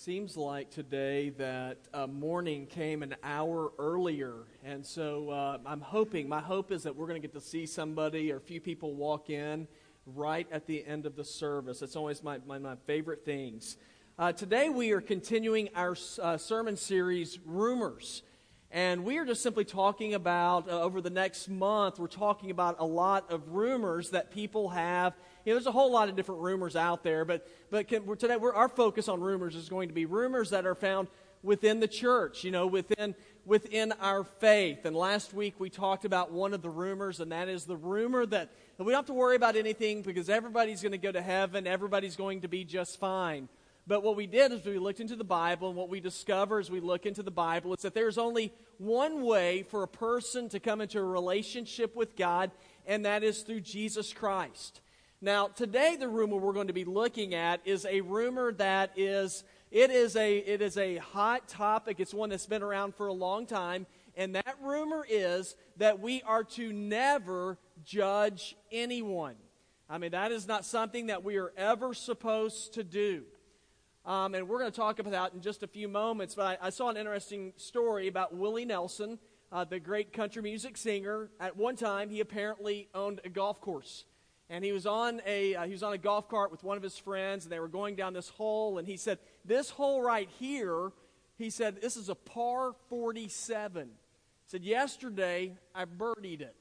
seems like today that uh, morning came an hour earlier. And so uh, I'm hoping, my hope is that we're going to get to see somebody or a few people walk in right at the end of the service. It's always my, my, my favorite things. Uh, today we are continuing our uh, sermon series, Rumors. And we are just simply talking about, uh, over the next month, we're talking about a lot of rumors that people have you know, there's a whole lot of different rumors out there, but, but can, we're, today we're, our focus on rumors is going to be rumors that are found within the church, you know, within, within our faith. And last week we talked about one of the rumors, and that is the rumor that, that we don't have to worry about anything because everybody's going to go to heaven, everybody's going to be just fine. But what we did is we looked into the Bible, and what we discover as we look into the Bible is that there's only one way for a person to come into a relationship with God, and that is through Jesus Christ. Now, today the rumor we're going to be looking at is a rumor that is it is a it is a hot topic. It's one that's been around for a long time, and that rumor is that we are to never judge anyone. I mean, that is not something that we are ever supposed to do. Um, and we're going to talk about that in just a few moments. But I, I saw an interesting story about Willie Nelson, uh, the great country music singer. At one time, he apparently owned a golf course and he was on a uh, he was on a golf cart with one of his friends and they were going down this hole and he said this hole right here he said this is a par 47 he said yesterday i birdied it.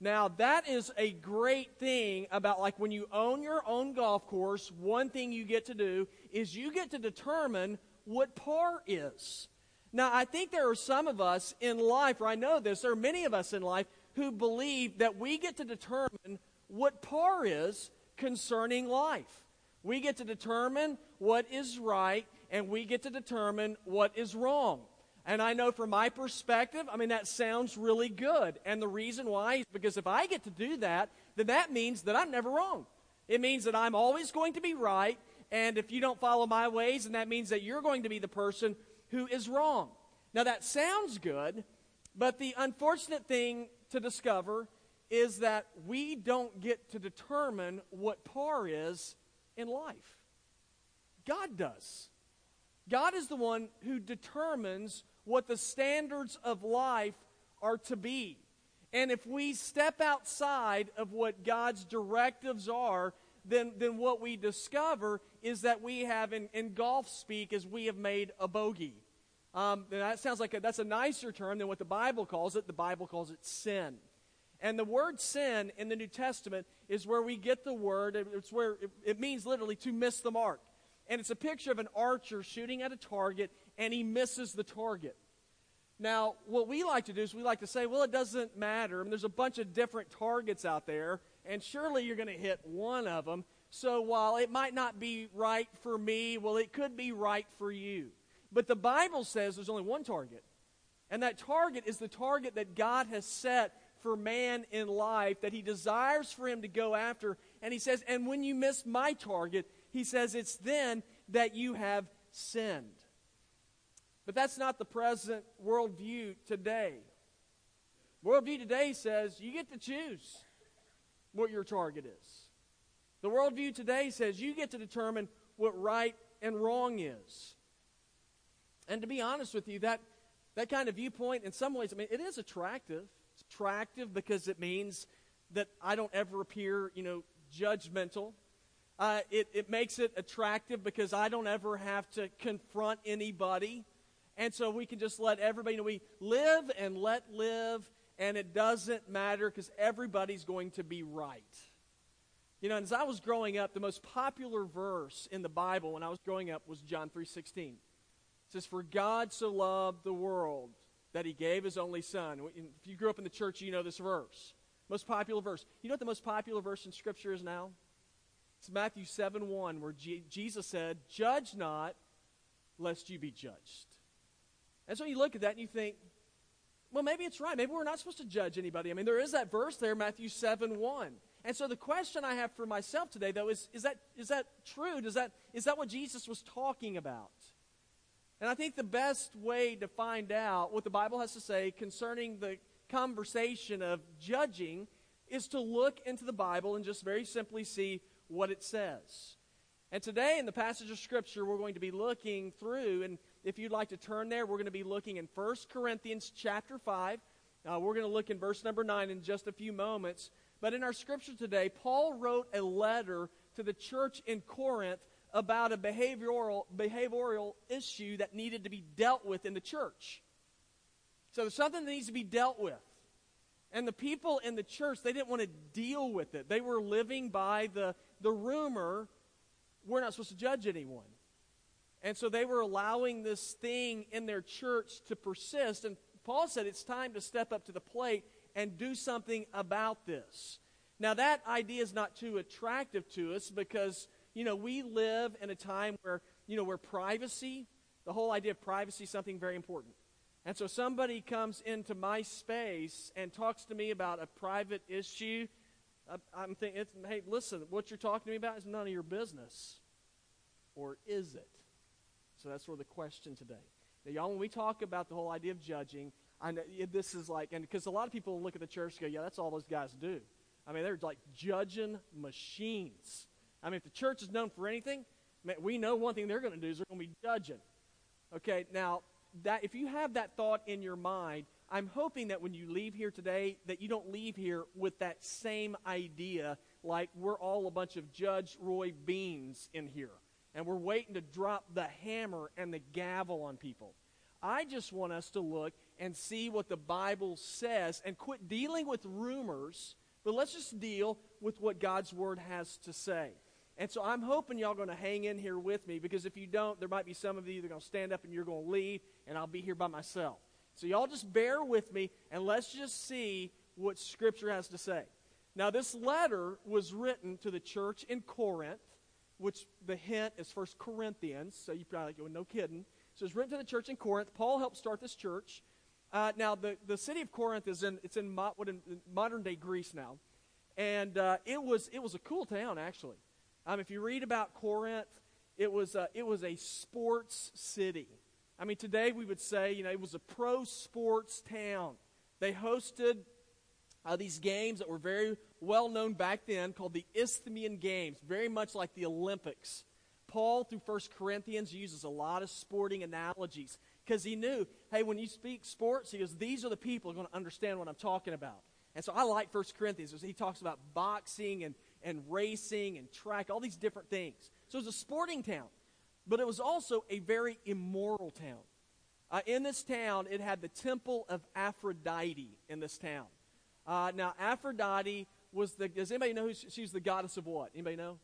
Now that is a great thing about like when you own your own golf course one thing you get to do is you get to determine what par is. Now i think there are some of us in life or i know this there are many of us in life who believe that we get to determine what par is concerning life. We get to determine what is right and we get to determine what is wrong. And I know from my perspective, I mean, that sounds really good. And the reason why is because if I get to do that, then that means that I'm never wrong. It means that I'm always going to be right. And if you don't follow my ways, then that means that you're going to be the person who is wrong. Now, that sounds good, but the unfortunate thing to discover is that we don't get to determine what par is in life. God does. God is the one who determines what the standards of life are to be. And if we step outside of what God's directives are, then, then what we discover is that we have, in, in golf speak, is we have made a bogey. Um, that sounds like a, that's a nicer term than what the Bible calls it. The Bible calls it sin. And the word sin in the New Testament is where we get the word, it's where it means literally to miss the mark. And it's a picture of an archer shooting at a target and he misses the target. Now, what we like to do is we like to say, well, it doesn't matter. I mean, there's a bunch of different targets out there, and surely you're going to hit one of them. So while it might not be right for me, well, it could be right for you. But the Bible says there's only one target. And that target is the target that God has set for man in life that he desires for him to go after. And he says, and when you miss my target, he says, it's then that you have sinned. But that's not the present worldview today. Worldview today says you get to choose what your target is. The worldview today says you get to determine what right and wrong is. And to be honest with you, that, that kind of viewpoint, in some ways, I mean, it is attractive attractive because it means that I don't ever appear, you know, judgmental. Uh, it, it makes it attractive because I don't ever have to confront anybody. And so we can just let everybody know we live and let live, and it doesn't matter because everybody's going to be right. You know, as I was growing up, the most popular verse in the Bible when I was growing up was John 3.16. It says, For God so loved the world that he gave his only son. If you grew up in the church, you know this verse. Most popular verse. You know what the most popular verse in Scripture is now? It's Matthew 7 1, where G- Jesus said, Judge not, lest you be judged. And so you look at that and you think, well, maybe it's right. Maybe we're not supposed to judge anybody. I mean, there is that verse there, Matthew 7 1. And so the question I have for myself today, though, is, is, that, is that true? Does that, is that what Jesus was talking about? And I think the best way to find out what the Bible has to say concerning the conversation of judging is to look into the Bible and just very simply see what it says. And today, in the passage of Scripture, we're going to be looking through, and if you'd like to turn there, we're going to be looking in 1 Corinthians chapter 5. Uh, we're going to look in verse number 9 in just a few moments. But in our Scripture today, Paul wrote a letter to the church in Corinth about a behavioral, behavioral issue that needed to be dealt with in the church. So there's something that needs to be dealt with. And the people in the church, they didn't want to deal with it. They were living by the, the rumor we're not supposed to judge anyone. And so they were allowing this thing in their church to persist. And Paul said it's time to step up to the plate and do something about this. Now, that idea is not too attractive to us because, you know, we live in a time where, you know, where privacy, the whole idea of privacy is something very important. And so somebody comes into my space and talks to me about a private issue. I'm thinking, hey, listen, what you're talking to me about is none of your business. Or is it? So that's sort of the question today. Now, y'all, when we talk about the whole idea of judging, I know this is like, and because a lot of people look at the church and go, yeah, that's all those guys do. I mean, they're like judging machines. I mean, if the church is known for anything, man, we know one thing they're going to do is they're going to be judging. Okay, now that if you have that thought in your mind, I'm hoping that when you leave here today, that you don't leave here with that same idea, like we're all a bunch of Judge Roy Beans in here, and we're waiting to drop the hammer and the gavel on people. I just want us to look and see what the Bible says and quit dealing with rumors, but let's just deal with what God's Word has to say. And so I'm hoping y'all going to hang in here with me because if you don't, there might be some of you that are going to stand up and you're going to leave, and I'll be here by myself. So y'all just bear with me and let's just see what Scripture has to say. Now, this letter was written to the church in Corinth, which the hint is First Corinthians, so you probably go, no kidding. So it's written to the church in Corinth. Paul helped start this church. Uh, now, the, the city of Corinth is in, it's in, mo- in modern day Greece now. And uh, it, was, it was a cool town, actually. Um, if you read about Corinth, it was, a, it was a sports city. I mean, today we would say, you know, it was a pro sports town. They hosted uh, these games that were very well known back then called the Isthmian Games, very much like the Olympics. Paul, through First Corinthians, uses a lot of sporting analogies because he knew, hey, when you speak sports, he goes, these are the people who are going to understand what I'm talking about. And so I like First Corinthians because he talks about boxing and and racing and track, all these different things. So it was a sporting town, but it was also a very immoral town. Uh, in this town, it had the temple of Aphrodite in this town. Uh, now, Aphrodite was the, does anybody know who she, she's the goddess of what? Anybody know?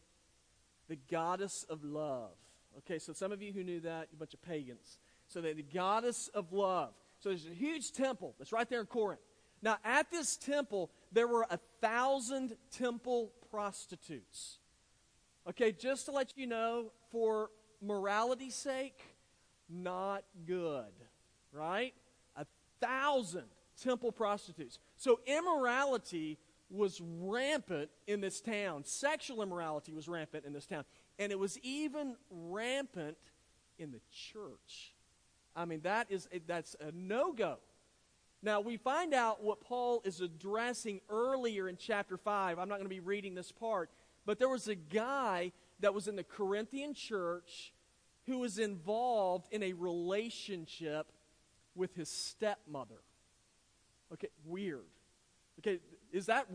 The goddess of love. Okay, so some of you who knew that, a bunch of pagans. So the, the goddess of love. So there's a huge temple that's right there in Corinth. Now, at this temple, there were a thousand temple prostitutes. Okay, just to let you know, for morality's sake, not good, right? A thousand temple prostitutes. So immorality was rampant in this town. Sexual immorality was rampant in this town. And it was even rampant in the church. I mean, that is that's a no-go. Now, we find out what Paul is addressing earlier in chapter 5. I'm not going to be reading this part, but there was a guy that was in the Corinthian church who was involved in a relationship with his stepmother. Okay, weird. Okay, is that,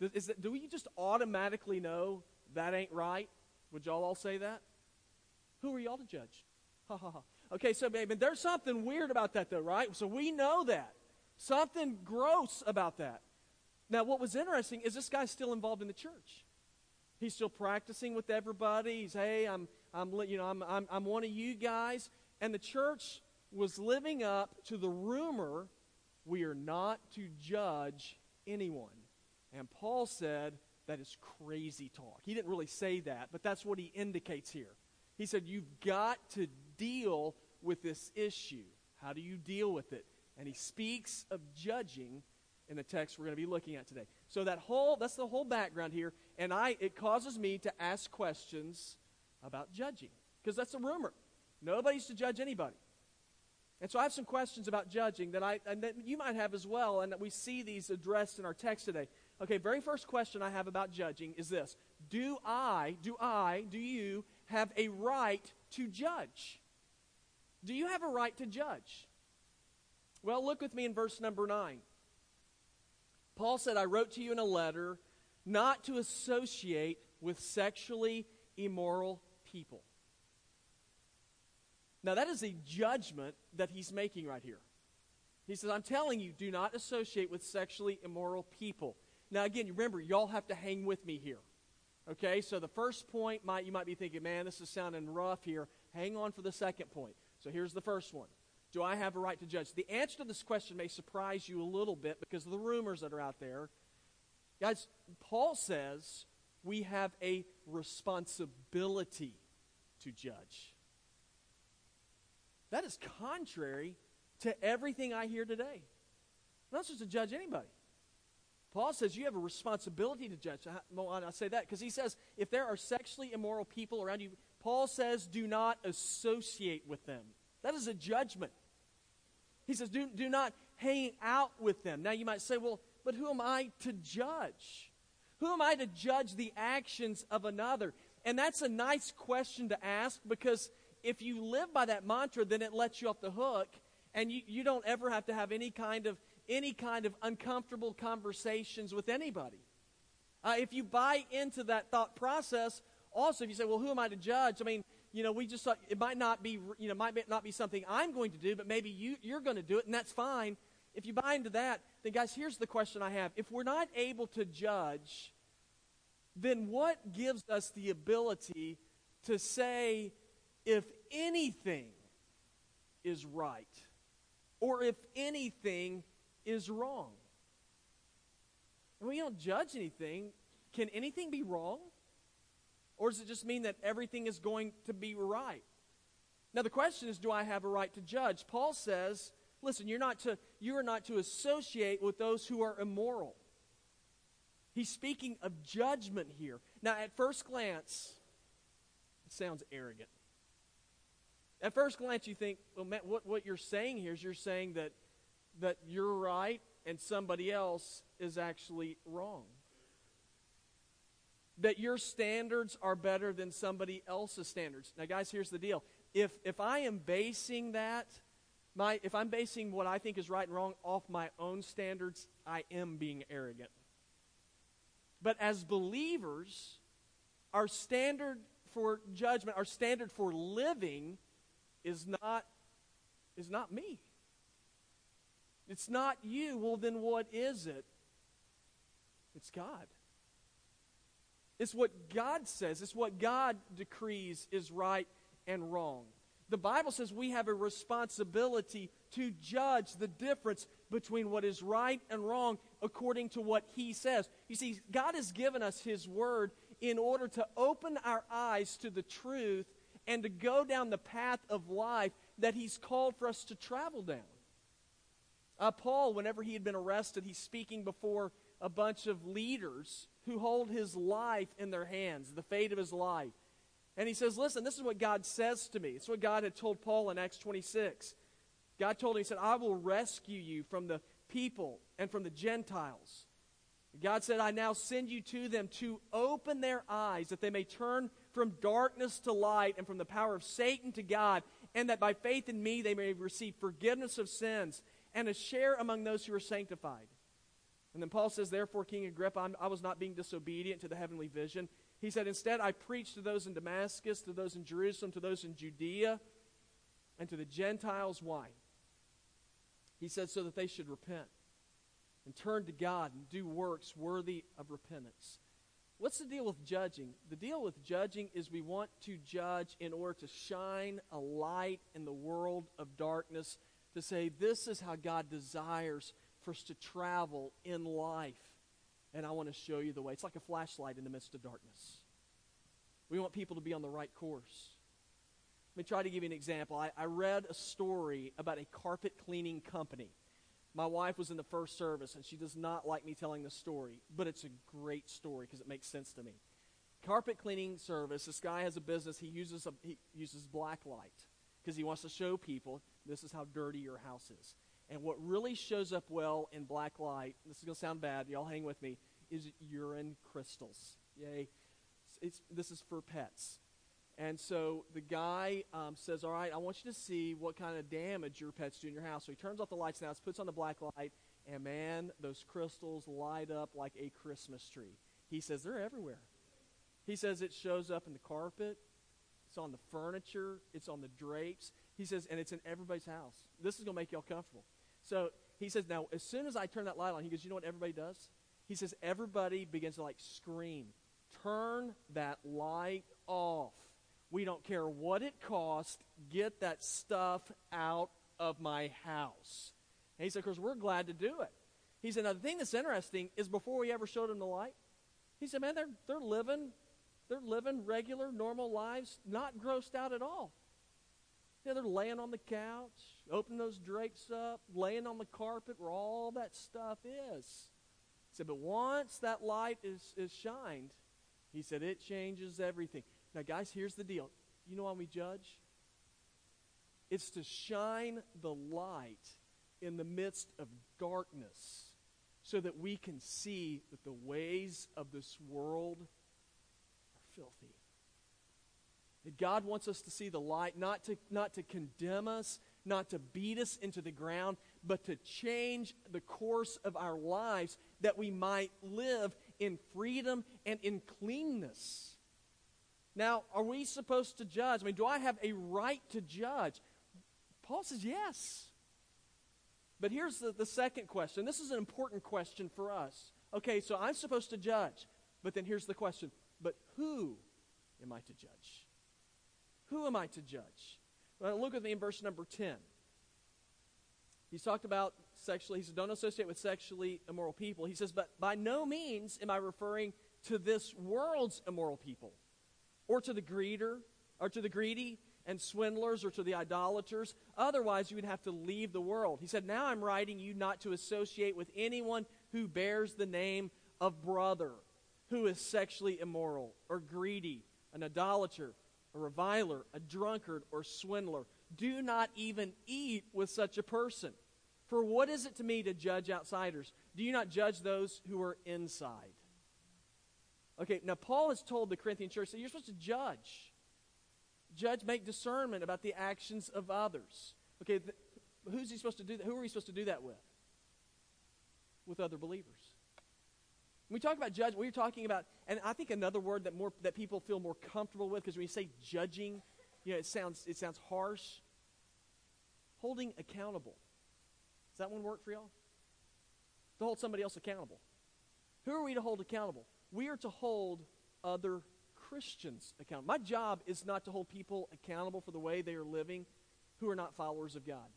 is that do we just automatically know that ain't right? Would y'all all say that? Who are y'all to judge? Ha ha ha. Okay, so baby, there's something weird about that though, right? So we know that. Something gross about that. Now, what was interesting is this guy's still involved in the church. He's still practicing with everybody. He's, hey, I'm, I'm, you know, I'm, I'm, I'm one of you guys. And the church was living up to the rumor we are not to judge anyone. And Paul said that is crazy talk. He didn't really say that, but that's what he indicates here. He said, You've got to deal with this issue. How do you deal with it? And he speaks of judging in the text we're going to be looking at today. So that whole that's the whole background here and I it causes me to ask questions about judging because that's a rumor. Nobody's to judge anybody. And so I have some questions about judging that I and that you might have as well and that we see these addressed in our text today. Okay, very first question I have about judging is this. Do I, do I, do you have a right to judge. Do you have a right to judge? Well, look with me in verse number 9. Paul said, I wrote to you in a letter not to associate with sexually immoral people. Now, that is a judgment that he's making right here. He says, I'm telling you, do not associate with sexually immoral people. Now, again, remember, y'all have to hang with me here. Okay, so the first point might you might be thinking, man, this is sounding rough here. Hang on for the second point. So here's the first one. Do I have a right to judge? The answer to this question may surprise you a little bit because of the rumors that are out there. Guys, Paul says we have a responsibility to judge. That is contrary to everything I hear today. I'm not supposed to judge anybody. Paul says you have a responsibility to judge. I say that because he says if there are sexually immoral people around you, Paul says do not associate with them. That is a judgment. He says do, do not hang out with them. Now you might say, well, but who am I to judge? Who am I to judge the actions of another? And that's a nice question to ask because if you live by that mantra, then it lets you off the hook and you, you don't ever have to have any kind of any kind of uncomfortable conversations with anybody. Uh, if you buy into that thought process, also if you say, "Well, who am I to judge?" I mean, you know, we just thought it might not be, you know, might not be something I'm going to do, but maybe you you're going to do it, and that's fine. If you buy into that, then guys, here's the question I have: If we're not able to judge, then what gives us the ability to say if anything is right or if anything is wrong. We don't judge anything. Can anything be wrong? Or does it just mean that everything is going to be right? Now the question is, do I have a right to judge? Paul says, listen, you're not to, you are not to associate with those who are immoral. He's speaking of judgment here. Now, at first glance, it sounds arrogant. At first glance, you think, well, Matt, what, what you're saying here is you're saying that, that you're right and somebody else is actually wrong. That your standards are better than somebody else's standards. Now, guys, here's the deal. If, if I am basing that, my, if I'm basing what I think is right and wrong off my own standards, I am being arrogant. But as believers, our standard for judgment, our standard for living, is not, is not me. It's not you. Well, then what is it? It's God. It's what God says. It's what God decrees is right and wrong. The Bible says we have a responsibility to judge the difference between what is right and wrong according to what He says. You see, God has given us His Word in order to open our eyes to the truth and to go down the path of life that He's called for us to travel down. Uh, Paul, whenever he had been arrested, he's speaking before a bunch of leaders who hold his life in their hands, the fate of his life. And he says, Listen, this is what God says to me. It's what God had told Paul in Acts 26. God told him, He said, I will rescue you from the people and from the Gentiles. God said, I now send you to them to open their eyes that they may turn from darkness to light and from the power of Satan to God, and that by faith in me they may receive forgiveness of sins and a share among those who are sanctified. And then Paul says, Therefore, King Agrippa, I'm, i was not being disobedient to the heavenly vision. He said, Instead, I preached to those in Damascus, to those in Jerusalem, to those in Judea, and to the Gentiles. Why? He said, So that they should repent and turn to God and do works worthy of repentance. What's the deal with judging? The deal with judging is we want to judge in order to shine a light in the world of darkness to say, this is how God desires us to travel in life. And I want to show you the way. It's like a flashlight in the midst of darkness. We want people to be on the right course. Let me try to give you an example. I, I read a story about a carpet cleaning company. My wife was in the first service, and she does not like me telling the story, but it's a great story because it makes sense to me. Carpet cleaning service. This guy has a business. He uses a, he uses black light because he wants to show people this is how dirty your house is. And what really shows up well in black light, this is going to sound bad, y'all hang with me, is urine crystals. Yay. It's, it's, this is for pets. And so the guy um, says, All right, I want you to see what kind of damage your pet's do in your house. So he turns off the lights now, puts on the black light, and man, those crystals light up like a Christmas tree. He says, They're everywhere. He says it shows up in the carpet, it's on the furniture, it's on the drapes. He says, and it's in everybody's house. This is going to make y'all comfortable. So he says, now, as soon as I turn that light on, he goes, you know what everybody does? He says, everybody begins to like scream, turn that light off. We don't care what it costs. Get that stuff out of my house. And he said, of course, we're glad to do it. He said, now the thing that's interesting is before we ever showed him the light, he said, man, they're, they're living, they're living regular, normal lives, not grossed out at all. Yeah, they're laying on the couch, opening those drapes up, laying on the carpet where all that stuff is. He said, but once that light is, is shined, he said, it changes everything. Now, guys, here's the deal. You know why we judge? It's to shine the light in the midst of darkness so that we can see that the ways of this world are filthy. That God wants us to see the light, not to, not to condemn us, not to beat us into the ground, but to change the course of our lives that we might live in freedom and in cleanness. Now, are we supposed to judge? I mean, do I have a right to judge? Paul says yes. But here's the, the second question. This is an important question for us. Okay, so I'm supposed to judge. But then here's the question. But who am I to judge? Who am I to judge? Look with me in verse number 10. He's talked about sexually. He says, don't associate with sexually immoral people. He says, but by no means am I referring to this world's immoral people, or to the greeter, or to the greedy and swindlers, or to the idolaters. Otherwise, you would have to leave the world. He said, Now I'm writing you not to associate with anyone who bears the name of brother, who is sexually immoral, or greedy, an idolater, a reviler, a drunkard, or swindler. Do not even eat with such a person. For what is it to me to judge outsiders? Do you not judge those who are inside? Okay, now Paul has told the Corinthian church that you're supposed to judge. Judge, make discernment about the actions of others. Okay, th- who's he supposed to do that? Who are we supposed to do that with? With other believers. When we talk about judge, we're talking about, and I think another word that more that people feel more comfortable with, because when you say judging, you know, it sounds it sounds harsh. Holding accountable. Does that one work for y'all? To hold somebody else accountable. Who are we to hold accountable? We are to hold other Christians accountable. My job is not to hold people accountable for the way they are living who are not followers of God.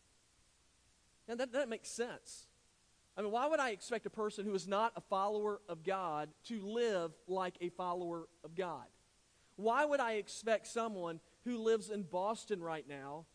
And that, that makes sense. I mean, why would I expect a person who is not a follower of God to live like a follower of God? Why would I expect someone who lives in Boston right now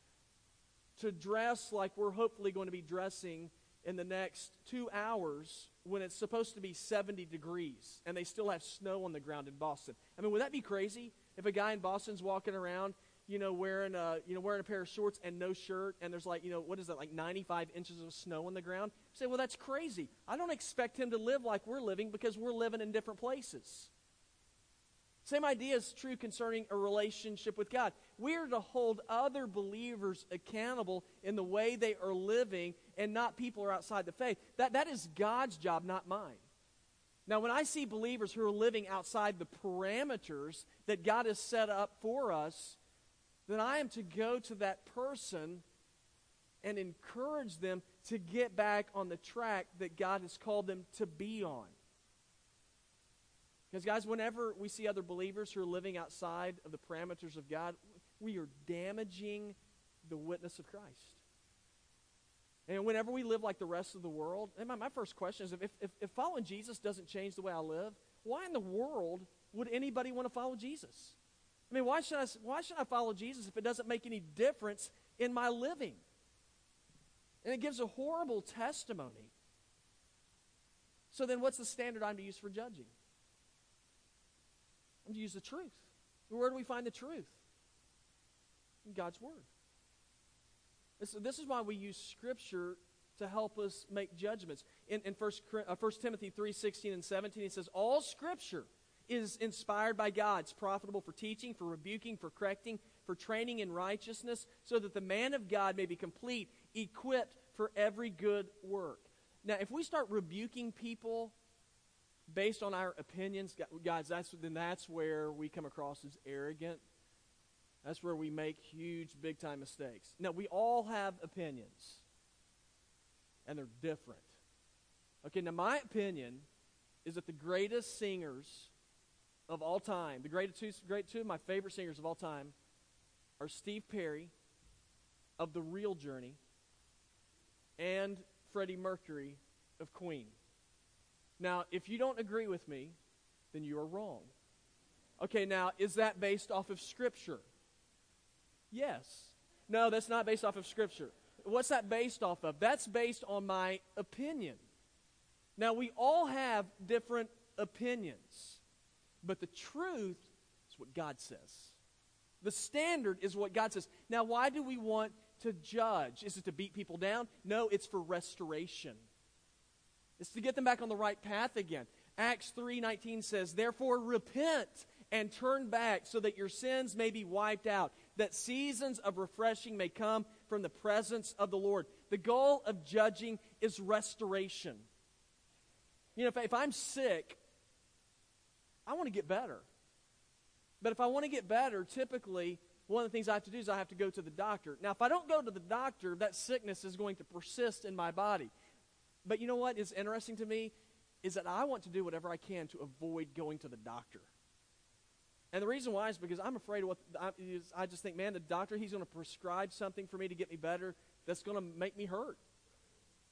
to dress like we're hopefully going to be dressing in the next two hours when it's supposed to be 70 degrees and they still have snow on the ground in Boston? I mean, would that be crazy if a guy in Boston's walking around you know, wearing a, you know, wearing a pair of shorts and no shirt, and there's like, you know, what is that, like 95 inches of snow on the ground? You say, well, that's crazy. I don't expect him to live like we're living because we're living in different places. Same idea is true concerning a relationship with God. We are to hold other believers accountable in the way they are living and not people who are outside the faith. That, that is God's job, not mine. Now, when I see believers who are living outside the parameters that God has set up for us, then I am to go to that person and encourage them to get back on the track that God has called them to be on. Because, guys, whenever we see other believers who are living outside of the parameters of God, we are damaging the witness of Christ. And whenever we live like the rest of the world, and my, my first question is if, if, if following Jesus doesn't change the way I live, why in the world would anybody want to follow Jesus? I mean, why should I, why should I follow Jesus if it doesn't make any difference in my living? And it gives a horrible testimony. So then, what's the standard I'm to use for judging? I'm to use the truth. Where do we find the truth? In God's Word. This, this is why we use Scripture to help us make judgments. In, in 1, uh, 1 Timothy 3 16 and 17, he says, All Scripture is inspired by God. It's profitable for teaching, for rebuking, for correcting, for training in righteousness, so that the man of God may be complete, equipped for every good work. Now, if we start rebuking people based on our opinions, guys, that's, then that's where we come across as arrogant. That's where we make huge, big time mistakes. Now, we all have opinions, and they're different. Okay, now my opinion is that the greatest singers of all time, the great two, great two of my favorite singers of all time, are Steve Perry of The Real Journey and Freddie Mercury of Queen. Now, if you don't agree with me, then you are wrong. Okay, now, is that based off of Scripture? Yes. No, that's not based off of Scripture. What's that based off of? That's based on my opinion. Now, we all have different opinions, but the truth is what God says. The standard is what God says. Now, why do we want to judge? Is it to beat people down? No, it's for restoration. It's to get them back on the right path again. Acts 3:19 says, "Therefore repent and turn back so that your sins may be wiped out, that seasons of refreshing may come from the presence of the Lord." The goal of judging is restoration. You know, if, if I'm sick, I want to get better. But if I want to get better, typically one of the things I have to do is I have to go to the doctor. Now, if I don't go to the doctor, that sickness is going to persist in my body. But you know what is interesting to me? Is that I want to do whatever I can to avoid going to the doctor. And the reason why is because I'm afraid of what I, I just think, man, the doctor, he's going to prescribe something for me to get me better that's going to make me hurt.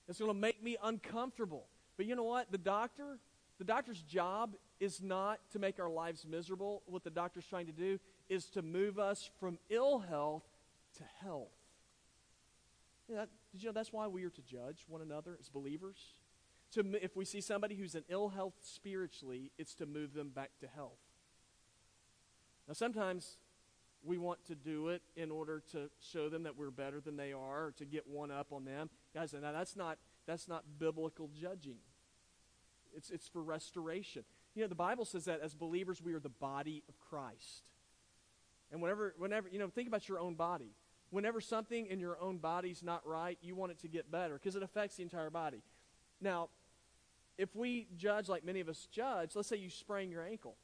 It's going to make me uncomfortable. But you know what? The doctor, the doctor's job is not to make our lives miserable. What the doctor's trying to do is to move us from ill health to health. You you know that's why we are to judge one another as believers? To, if we see somebody who's in ill health spiritually, it's to move them back to health. Now, sometimes we want to do it in order to show them that we're better than they are or to get one up on them. Guys, now that's not, that's not biblical judging. It's, it's for restoration. You know, the Bible says that as believers, we are the body of Christ. And whenever, whenever, you know, think about your own body. Whenever something in your own body's not right, you want it to get better because it affects the entire body. Now, if we judge like many of us judge, let's say you sprain your ankle.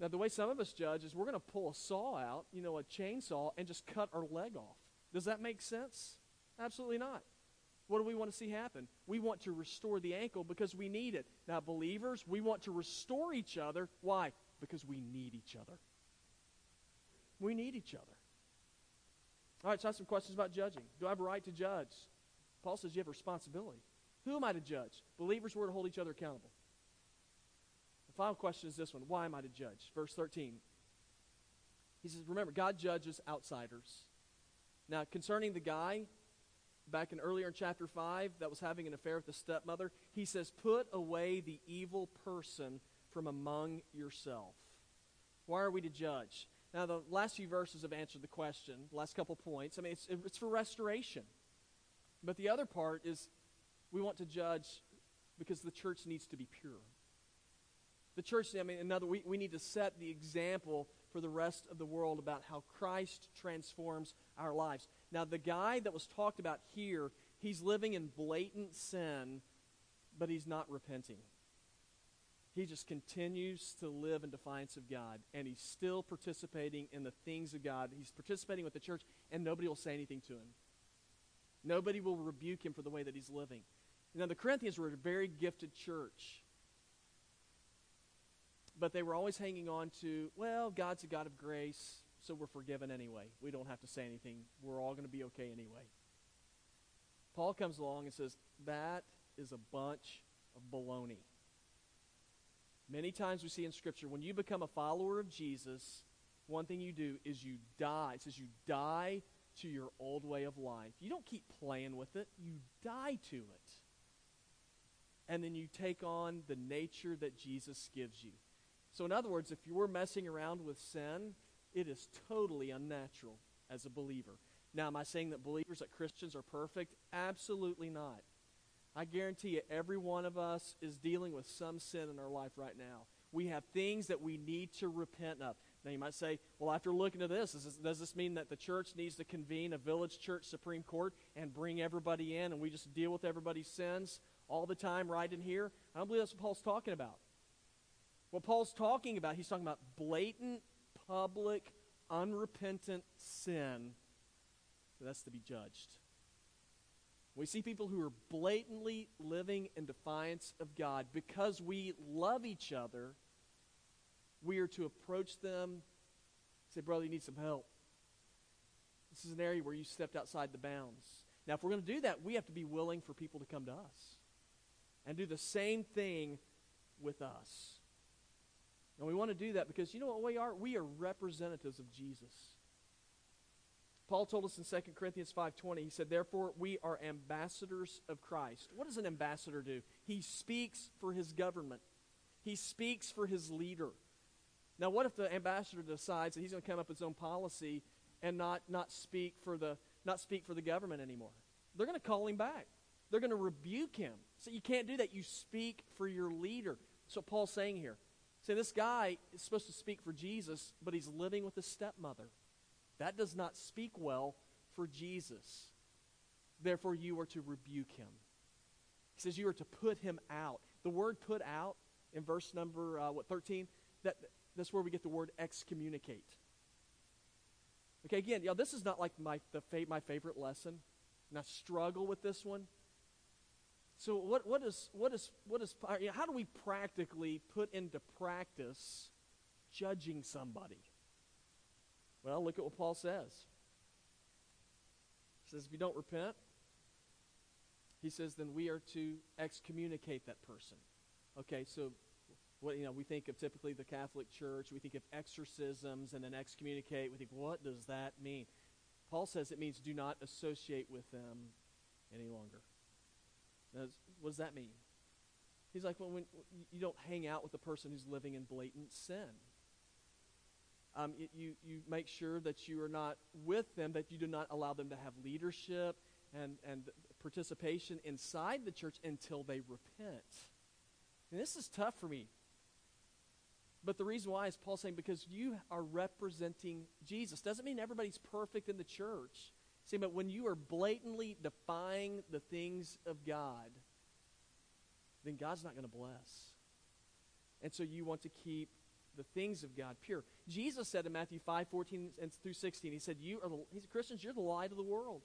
Now, the way some of us judge is we're going to pull a saw out, you know, a chainsaw, and just cut our leg off. Does that make sense? Absolutely not. What do we want to see happen? We want to restore the ankle because we need it. Now, believers, we want to restore each other. Why? Because we need each other. We need each other. All right, so I have some questions about judging. Do I have a right to judge? Paul says you have a responsibility. Who am I to judge? Believers, we're to hold each other accountable. The final question is this one Why am I to judge? Verse 13. He says, Remember, God judges outsiders. Now, concerning the guy back in earlier in chapter 5 that was having an affair with the stepmother, he says, Put away the evil person from among yourself. Why are we to judge? Now, the last few verses have answered the question, the last couple points. I mean, it's, it's for restoration. But the other part is we want to judge because the church needs to be pure. The church, I mean, another, we, we need to set the example for the rest of the world about how Christ transforms our lives. Now, the guy that was talked about here, he's living in blatant sin, but he's not repenting. He just continues to live in defiance of God, and he's still participating in the things of God. He's participating with the church, and nobody will say anything to him. Nobody will rebuke him for the way that he's living. Now, the Corinthians were a very gifted church, but they were always hanging on to, well, God's a God of grace, so we're forgiven anyway. We don't have to say anything. We're all going to be okay anyway. Paul comes along and says, that is a bunch of baloney. Many times we see in Scripture, when you become a follower of Jesus, one thing you do is you die. It says you die to your old way of life. You don't keep playing with it, you die to it. And then you take on the nature that Jesus gives you. So, in other words, if you're messing around with sin, it is totally unnatural as a believer. Now, am I saying that believers, that Christians are perfect? Absolutely not. I guarantee you, every one of us is dealing with some sin in our life right now. We have things that we need to repent of. Now, you might say, well, after looking at this, this, does this mean that the church needs to convene a village church Supreme Court and bring everybody in and we just deal with everybody's sins all the time right in here? I don't believe that's what Paul's talking about. What Paul's talking about, he's talking about blatant, public, unrepentant sin that's to be judged. We see people who are blatantly living in defiance of God because we love each other we are to approach them, say, brother, you need some help. This is an area where you stepped outside the bounds. Now, if we're going to do that, we have to be willing for people to come to us and do the same thing with us. And we want to do that because you know what we are? We are representatives of Jesus. Paul told us in 2 Corinthians 5:20, he said, "Therefore we are ambassadors of Christ." What does an ambassador do? He speaks for his government. He speaks for his leader. Now, what if the ambassador decides that he's going to come up with his own policy and not, not, speak, for the, not speak for the government anymore? They're going to call him back. They're going to rebuke him. So you can't do that. You speak for your leader. What Paul's saying here. Say, this guy is supposed to speak for Jesus, but he's living with his stepmother. That does not speak well for Jesus. Therefore, you are to rebuke him. He says you are to put him out. The word put out in verse number, uh, what, 13? That, that's where we get the word excommunicate. Okay, again, y'all, this is not like my, the fa- my favorite lesson, and I struggle with this one. So, what, what is, what is, what is, how do we practically put into practice judging somebody? Well, look at what Paul says. He says, if you don't repent, he says, then we are to excommunicate that person. Okay, so what you know we think of typically the Catholic Church. We think of exorcisms and then excommunicate. We think, what does that mean? Paul says it means do not associate with them any longer. Now, what does that mean? He's like, well, when you don't hang out with a person who's living in blatant sin. Um, it, you, you make sure that you are not with them, that you do not allow them to have leadership and, and participation inside the church until they repent. And this is tough for me but the reason why is Paul saying because you are representing Jesus. Doesn't mean everybody's perfect in the church. See, but when you are blatantly defying the things of God, then God's not going to bless. And so you want to keep the things of God pure. Jesus said in Matthew 5, 14 and through 16, he said, You are the he's Christians, you're the light of the world.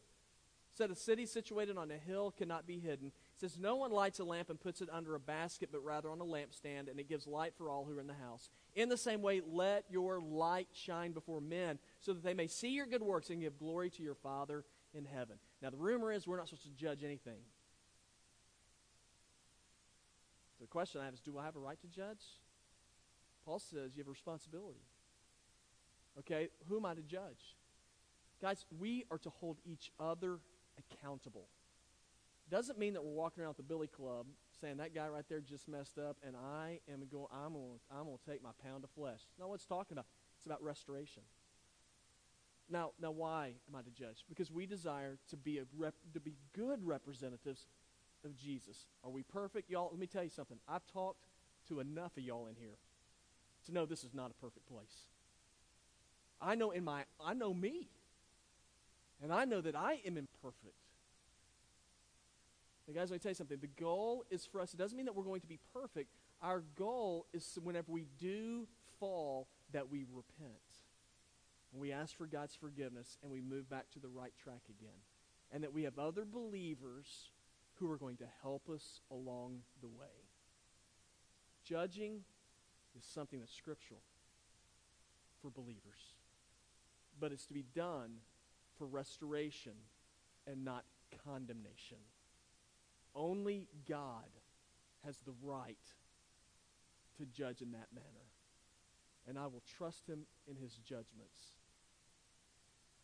Said a city situated on a hill cannot be hidden. It says, No one lights a lamp and puts it under a basket, but rather on a lampstand, and it gives light for all who are in the house. In the same way, let your light shine before men, so that they may see your good works and give glory to your Father in heaven. Now, the rumor is we're not supposed to judge anything. The question I have is do I have a right to judge? Paul says you have a responsibility. Okay, who am I to judge? Guys, we are to hold each other accountable. Doesn't mean that we're walking around the Billy Club saying that guy right there just messed up and I am going I'm going I'm going to take my pound of flesh. No, what's talking about? It's about restoration. Now, now why am I to judge? Because we desire to be a rep, to be good representatives of Jesus. Are we perfect, y'all? Let me tell you something. I've talked to enough of y'all in here to know this is not a perfect place. I know in my I know me. And I know that I am imperfect. But guys, let me tell you something. The goal is for us, it doesn't mean that we're going to be perfect. Our goal is whenever we do fall, that we repent. And we ask for God's forgiveness and we move back to the right track again. And that we have other believers who are going to help us along the way. Judging is something that's scriptural for believers, but it's to be done for restoration and not condemnation. Only God has the right to judge in that manner. And I will trust him in his judgments.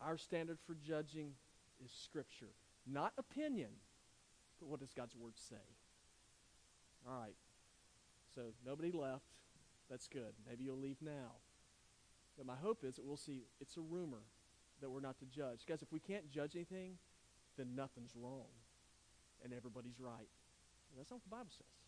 Our standard for judging is Scripture, not opinion, but what does God's Word say? All right. So nobody left. That's good. Maybe you'll leave now. But my hope is that we'll see it's a rumor that we're not to judge. Guys, if we can't judge anything, then nothing's wrong and everybody's right. And that's not what the Bible says.